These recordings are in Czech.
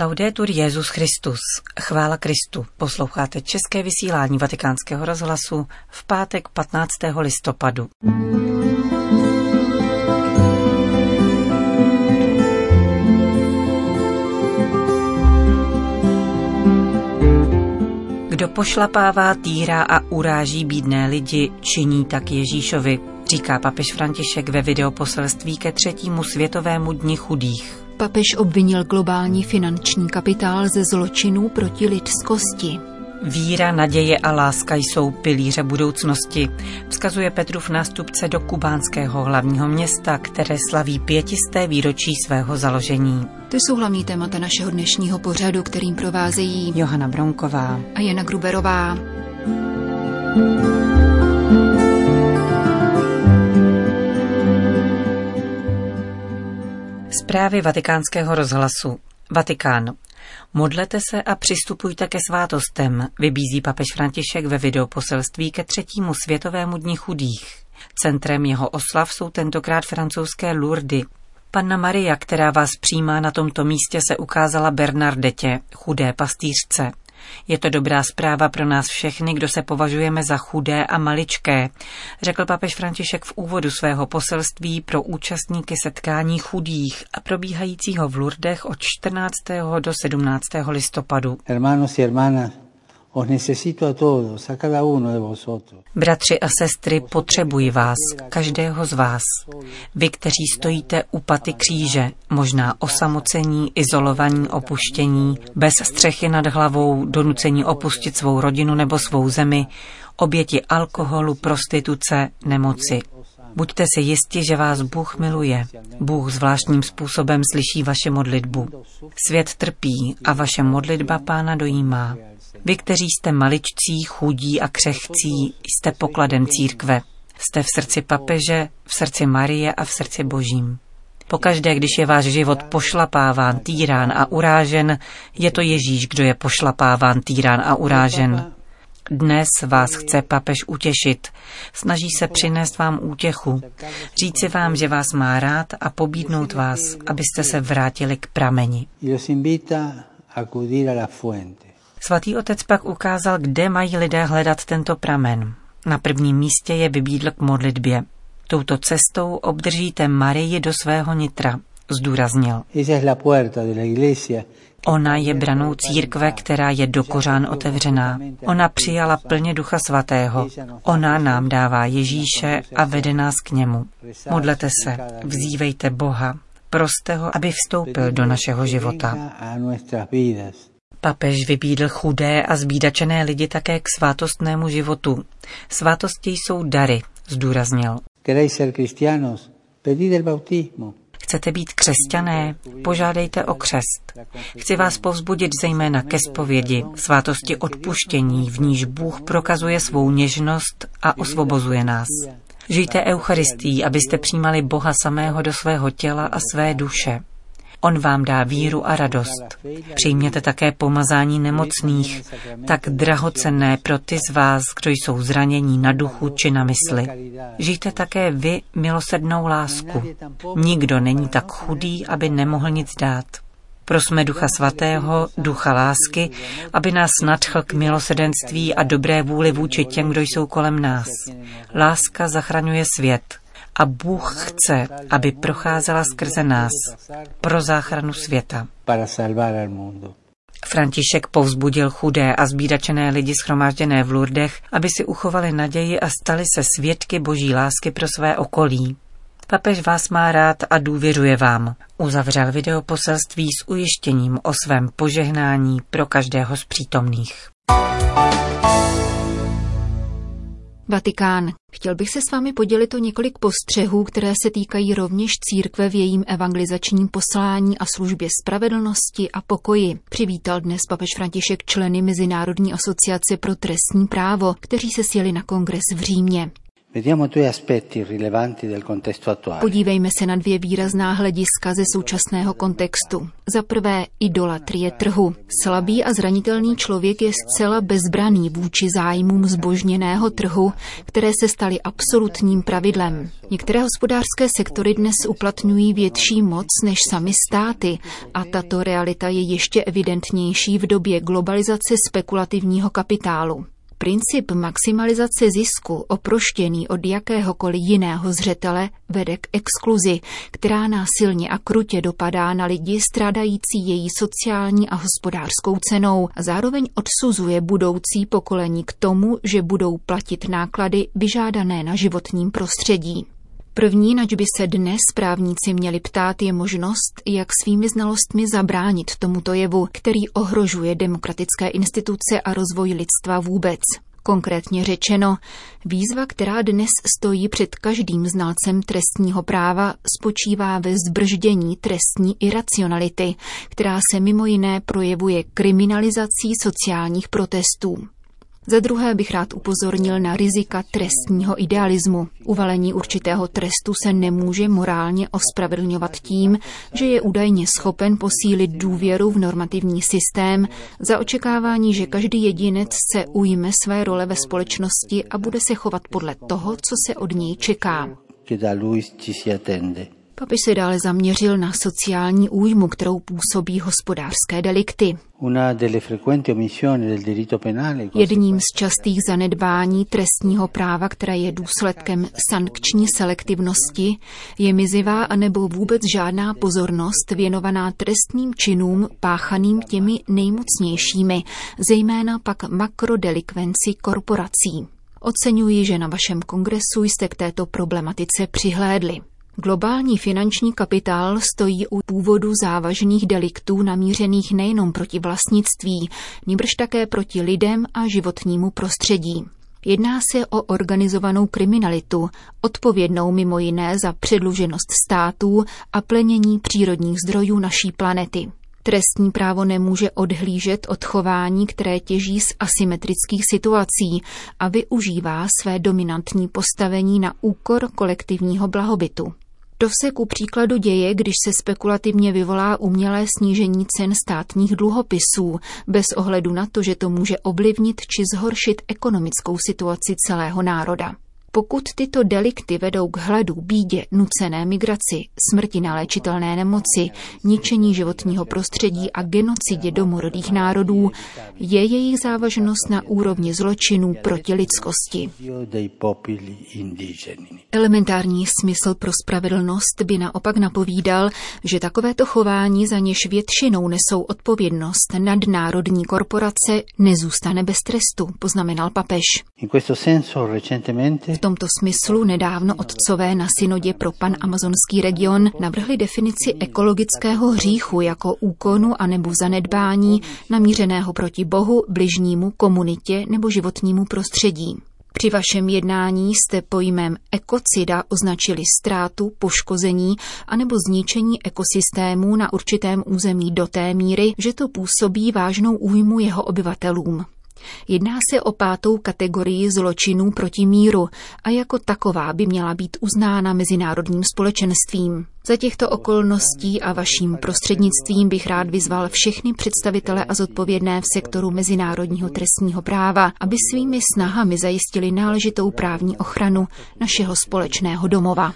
Laudetur Jezus Christus. Chvála Kristu. Posloucháte české vysílání Vatikánského rozhlasu v pátek 15. listopadu. Kdo pošlapává, týrá a uráží bídné lidi, činí tak Ježíšovi, říká papež František ve videoposelství ke třetímu světovému dni chudých. Papež obvinil globální finanční kapitál ze zločinů proti lidskosti. Víra, naděje a láska jsou pilíře budoucnosti, vzkazuje Petrův nástupce do kubánského hlavního města, které slaví pětisté výročí svého založení. To jsou hlavní témata našeho dnešního pořadu, kterým provázejí Johana Bronková a Jana Gruberová. Zprávy vatikánského rozhlasu. Vatikán. Modlete se a přistupujte ke svátostem, vybízí papež František ve videoposelství ke třetímu světovému dni chudých. Centrem jeho oslav jsou tentokrát francouzské Lourdy. Panna Maria, která vás přijímá na tomto místě, se ukázala Bernardetě, chudé pastýřce. Je to dobrá zpráva pro nás všechny, kdo se považujeme za chudé a maličké, řekl papež František v úvodu svého poselství pro účastníky setkání chudých a probíhajícího v Lurdech od 14. do 17. listopadu. Hermanos y hermanas, Bratři a sestry, potřebuji vás, každého z vás. Vy, kteří stojíte u paty kříže, možná osamocení, izolovaní, opuštění, bez střechy nad hlavou, donucení opustit svou rodinu nebo svou zemi, oběti alkoholu, prostituce, nemoci. Buďte si jisti, že vás Bůh miluje. Bůh zvláštním způsobem slyší vaše modlitbu. Svět trpí a vaše modlitba pána dojímá. Vy, kteří jste maličcí, chudí a křehcí, jste pokladem církve. Jste v srdci papeže, v srdci Marie a v srdci Božím. Pokaždé, když je váš život pošlapáván, týrán a urážen, je to Ježíš, kdo je pošlapáván, týrán a urážen. Dnes vás chce papež utěšit. Snaží se přinést vám útěchu. Říci vám, že vás má rád a pobídnout vás, abyste se vrátili k prameni. Svatý otec pak ukázal, kde mají lidé hledat tento pramen. Na prvním místě je vybídl k modlitbě. Touto cestou obdržíte Marii do svého nitra, zdůraznil. Ona je branou církve, která je do kořán otevřená. Ona přijala plně Ducha Svatého. Ona nám dává Ježíše a vede nás k němu. Modlete se, vzívejte Boha, proste ho, aby vstoupil do našeho života. Papež vybídl chudé a zbídačené lidi také k svátostnému životu. Svátosti jsou dary, zdůraznil. Chcete být křesťané? Požádejte o křest. Chci vás povzbudit zejména ke zpovědi, svátosti odpuštění, v níž Bůh prokazuje svou něžnost a osvobozuje nás. Žijte Eucharistii, abyste přijímali Boha samého do svého těla a své duše. On vám dá víru a radost. Přijměte také pomazání nemocných, tak drahocenné pro ty z vás, kdo jsou zranění na duchu či na mysli. Žijte také vy milosednou lásku. Nikdo není tak chudý, aby nemohl nic dát. Prosme Ducha Svatého, Ducha lásky, aby nás nadchl k milosedenství a dobré vůli vůči těm, kdo jsou kolem nás. Láska zachraňuje svět a Bůh chce, aby procházela skrze nás pro záchranu světa. František povzbudil chudé a zbídačené lidi schromážděné v Lurdech, aby si uchovali naději a stali se svědky boží lásky pro své okolí. Papež vás má rád a důvěřuje vám. Uzavřel videoposelství s ujištěním o svém požehnání pro každého z přítomných. Vatikán. Chtěl bych se s vámi podělit o několik postřehů, které se týkají rovněž církve v jejím evangelizačním poslání a službě spravedlnosti a pokoji. Přivítal dnes papež František členy Mezinárodní asociace pro trestní právo, kteří se sjeli na kongres v Římě. Podívejme se na dvě výrazná hlediska ze současného kontextu. Za prvé idolatrie trhu. Slabý a zranitelný člověk je zcela bezbraný vůči zájmům zbožněného trhu, které se staly absolutním pravidlem. Některé hospodářské sektory dnes uplatňují větší moc než sami státy a tato realita je ještě evidentnější v době globalizace spekulativního kapitálu. Princip maximalizace zisku, oproštěný od jakéhokoliv jiného zřetele, vede k exkluzi, která násilně a krutě dopadá na lidi strádající její sociální a hospodářskou cenou a zároveň odsuzuje budoucí pokolení k tomu, že budou platit náklady vyžádané na životním prostředí. První, nač by se dnes právníci měli ptát, je možnost, jak svými znalostmi zabránit tomuto jevu, který ohrožuje demokratické instituce a rozvoj lidstva vůbec. Konkrétně řečeno, výzva, která dnes stojí před každým znalcem trestního práva, spočívá ve zbrždění trestní iracionality, která se mimo jiné projevuje kriminalizací sociálních protestů. Za druhé bych rád upozornil na rizika trestního idealismu. Uvalení určitého trestu se nemůže morálně ospravedlňovat tím, že je údajně schopen posílit důvěru v normativní systém za očekávání, že každý jedinec se ujme své role ve společnosti a bude se chovat podle toho, co se od něj čeká. Papež se dále zaměřil na sociální újmu, kterou působí hospodářské delikty. Jedním z častých zanedbání trestního práva, které je důsledkem sankční selektivnosti, je mizivá anebo vůbec žádná pozornost věnovaná trestním činům páchaným těmi nejmocnějšími, zejména pak makrodelikvenci korporací. Oceňuji, že na vašem kongresu jste k této problematice přihlédli. Globální finanční kapitál stojí u původu závažných deliktů namířených nejenom proti vlastnictví, níbrž také proti lidem a životnímu prostředí. Jedná se o organizovanou kriminalitu, odpovědnou mimo jiné za předluženost států a plenění přírodních zdrojů naší planety. Trestní právo nemůže odhlížet od chování, které těží z asymetrických situací a využívá své dominantní postavení na úkor kolektivního blahobytu. To se ku příkladu děje, když se spekulativně vyvolá umělé snížení cen státních dluhopisů, bez ohledu na to, že to může ovlivnit či zhoršit ekonomickou situaci celého národa. Pokud tyto delikty vedou k hladu, bídě, nucené migraci, smrti na léčitelné nemoci, ničení životního prostředí a genocidě domorodých národů, je jejich závažnost na úrovni zločinů proti lidskosti. Elementární smysl pro spravedlnost by naopak napovídal, že takovéto chování, za něž většinou nesou odpovědnost nadnárodní korporace, nezůstane bez trestu, poznamenal papež. V tomto smyslu nedávno otcové na synodě pro pan amazonský region navrhli definici ekologického hříchu jako úkonu a nebo zanedbání namířeného proti Bohu, bližnímu, komunitě nebo životnímu prostředí. Při vašem jednání jste pojmem ekocida označili ztrátu, poškození anebo zničení ekosystému na určitém území do té míry, že to působí vážnou újmu jeho obyvatelům. Jedná se o pátou kategorii zločinů proti míru a jako taková by měla být uznána mezinárodním společenstvím. Za těchto okolností a vaším prostřednictvím bych rád vyzval všechny představitele a zodpovědné v sektoru mezinárodního trestního práva, aby svými snahami zajistili náležitou právní ochranu našeho společného domova.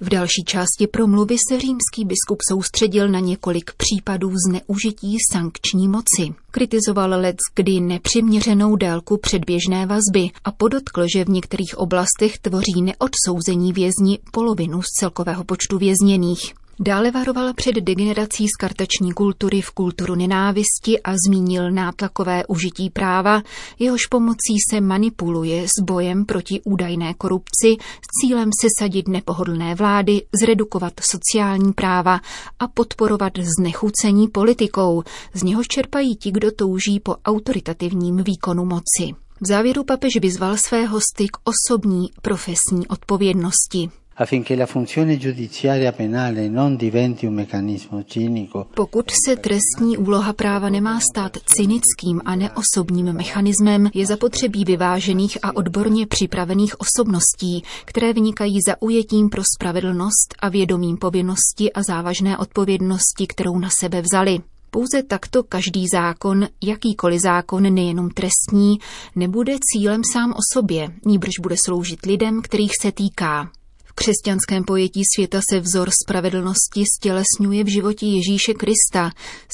V další části promluvy se římský biskup soustředil na několik případů zneužití sankční moci. Kritizoval let kdy nepřiměřenou délku předběžné vazby a podotkl, že v některých oblastech tvoří neodsouzení vězni polovinu z celkového počtu vězněných. Dále varoval před degenerací z kartační kultury v kulturu nenávisti a zmínil nátlakové užití práva, jehož pomocí se manipuluje s bojem proti údajné korupci s cílem sesadit nepohodlné vlády, zredukovat sociální práva a podporovat znechucení politikou, z něhož čerpají ti, kdo touží po autoritativním výkonu moci. V závěru papež vyzval své hosty k osobní profesní odpovědnosti. Pokud se trestní úloha práva nemá stát cynickým a neosobním mechanismem, je zapotřebí vyvážených a odborně připravených osobností, které vynikají zaujetím pro spravedlnost a vědomím povinnosti a závažné odpovědnosti, kterou na sebe vzali. Pouze takto každý zákon, jakýkoliv zákon, nejenom trestní, nebude cílem sám o sobě, níbrž bude sloužit lidem, kterých se týká. Křesťanském pojetí světa se vzor spravedlnosti stělesňuje v životě Ježíše Krista,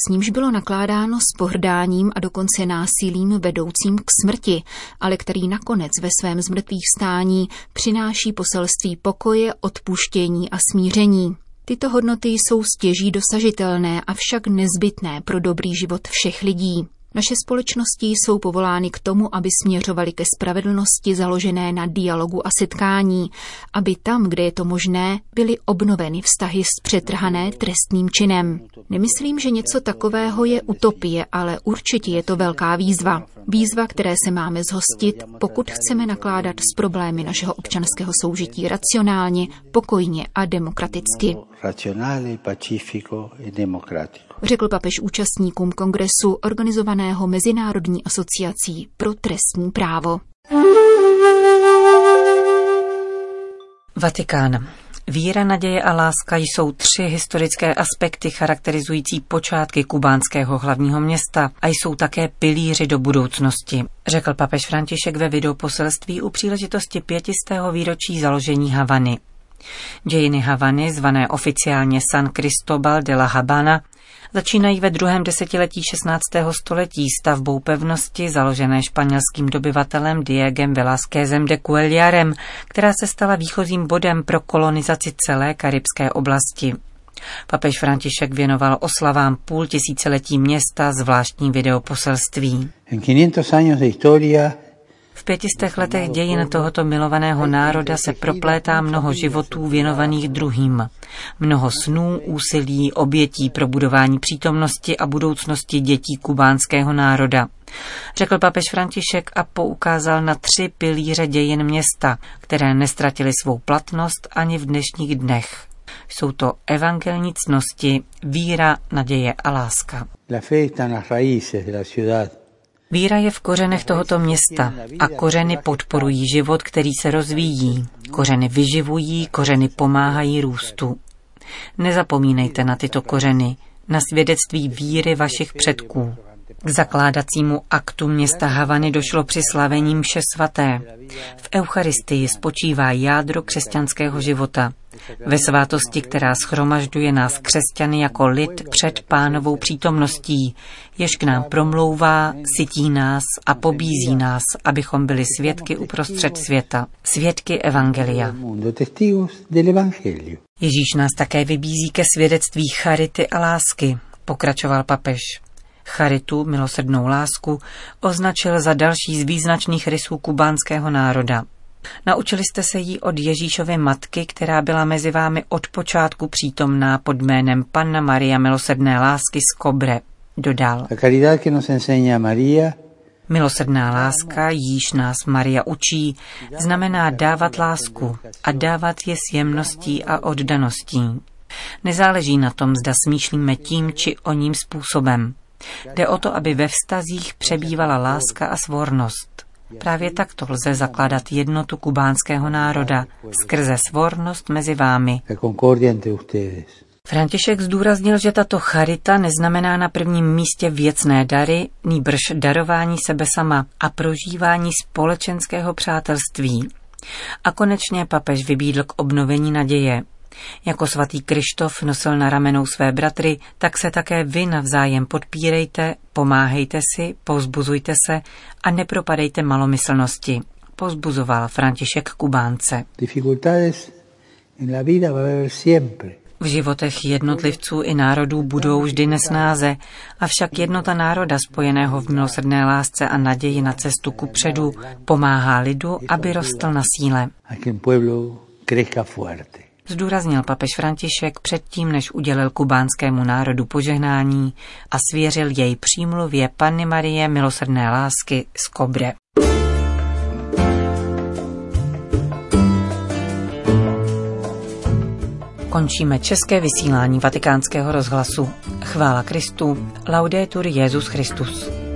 s nímž bylo nakládáno s pohrdáním a dokonce násilím vedoucím k smrti, ale který nakonec ve svém zmrtvých stání přináší poselství pokoje, odpuštění a smíření. Tyto hodnoty jsou stěží dosažitelné, avšak nezbytné pro dobrý život všech lidí. Naše společnosti jsou povolány k tomu, aby směřovaly ke spravedlnosti založené na dialogu a setkání, aby tam, kde je to možné, byly obnoveny vztahy s přetrhané trestným činem. Nemyslím, že něco takového je utopie, ale určitě je to velká výzva. Výzva, které se máme zhostit, pokud chceme nakládat s problémy našeho občanského soužití racionálně, pokojně a demokraticky. Řekl papež účastníkům kongresu organizovaného Mezinárodní asociací pro trestní právo. Vatikán. Víra, naděje a láska jsou tři historické aspekty charakterizující počátky kubánského hlavního města a jsou také pilíři do budoucnosti, řekl papež František ve videoposelství u příležitosti pětistého výročí založení Havany. Dějiny Havany, zvané oficiálně San Cristobal de la Habana, začínají ve druhém desetiletí 16. století stavbou pevnosti založené španělským dobyvatelem Diegem Velázquezem de Cuellarem, která se stala výchozím bodem pro kolonizaci celé karibské oblasti. Papež František věnoval oslavám půl tisíciletí města zvláštní videoposelství. En 500 años de historia v pětistech letech dějin tohoto milovaného národa se proplétá mnoho životů věnovaných druhým. Mnoho snů, úsilí, obětí pro budování přítomnosti a budoucnosti dětí kubánského národa. Řekl papež František a poukázal na tři pilíře dějin města, které nestratily svou platnost ani v dnešních dnech. Jsou to evangelní cnosti, víra, naděje a láska. La fe está en las raíces de la ciudad. Víra je v kořenech tohoto města a kořeny podporují život, který se rozvíjí. Kořeny vyživují, kořeny pomáhají růstu. Nezapomínejte na tyto kořeny, na svědectví víry vašich předků. K zakládacímu aktu města Havany došlo při slavení mše svaté. V Eucharistii spočívá jádro křesťanského života. Ve svátosti, která schromažďuje nás křesťany jako lid před pánovou přítomností, jež k nám promlouvá, sytí nás a pobízí nás, abychom byli svědky uprostřed světa, svědky Evangelia. Ježíš nás také vybízí ke svědectví charity a lásky, pokračoval papež. Charitu, milosrdnou lásku, označil za další z význačných rysů kubánského národa. Naučili jste se jí od Ježíšovy matky, která byla mezi vámi od počátku přítomná pod jménem Panna Maria milosrdné lásky z Kobre, dodal. Milosrdná láska, jíž nás Maria učí, znamená dávat lásku a dávat je s jemností a oddaností. Nezáleží na tom, zda smýšlíme tím či o ním způsobem. Jde o to, aby ve vztazích přebývala láska a svornost. Právě takto lze zakládat jednotu kubánského národa skrze svornost mezi vámi. František zdůraznil, že tato charita neznamená na prvním místě věcné dary, nýbrž darování sebe sama a prožívání společenského přátelství. A konečně papež vybídl k obnovení naděje. Jako svatý Krištof nosil na ramenou své bratry, tak se také vy navzájem podpírejte, pomáhejte si, pozbuzujte se a nepropadejte malomyslnosti. Pozbuzoval František Kubánce. V životech jednotlivců i národů budou vždy nesnáze, avšak jednota národa spojeného v milosrdné lásce a naději na cestu ku předu pomáhá lidu, aby rostl na síle zdůraznil papež František předtím, než udělil kubánskému národu požehnání a svěřil jej přímluvě Panny Marie milosrdné lásky z Kobre. končíme české vysílání vatikánského rozhlasu. Chvála Kristu, laudetur Jezus Christus.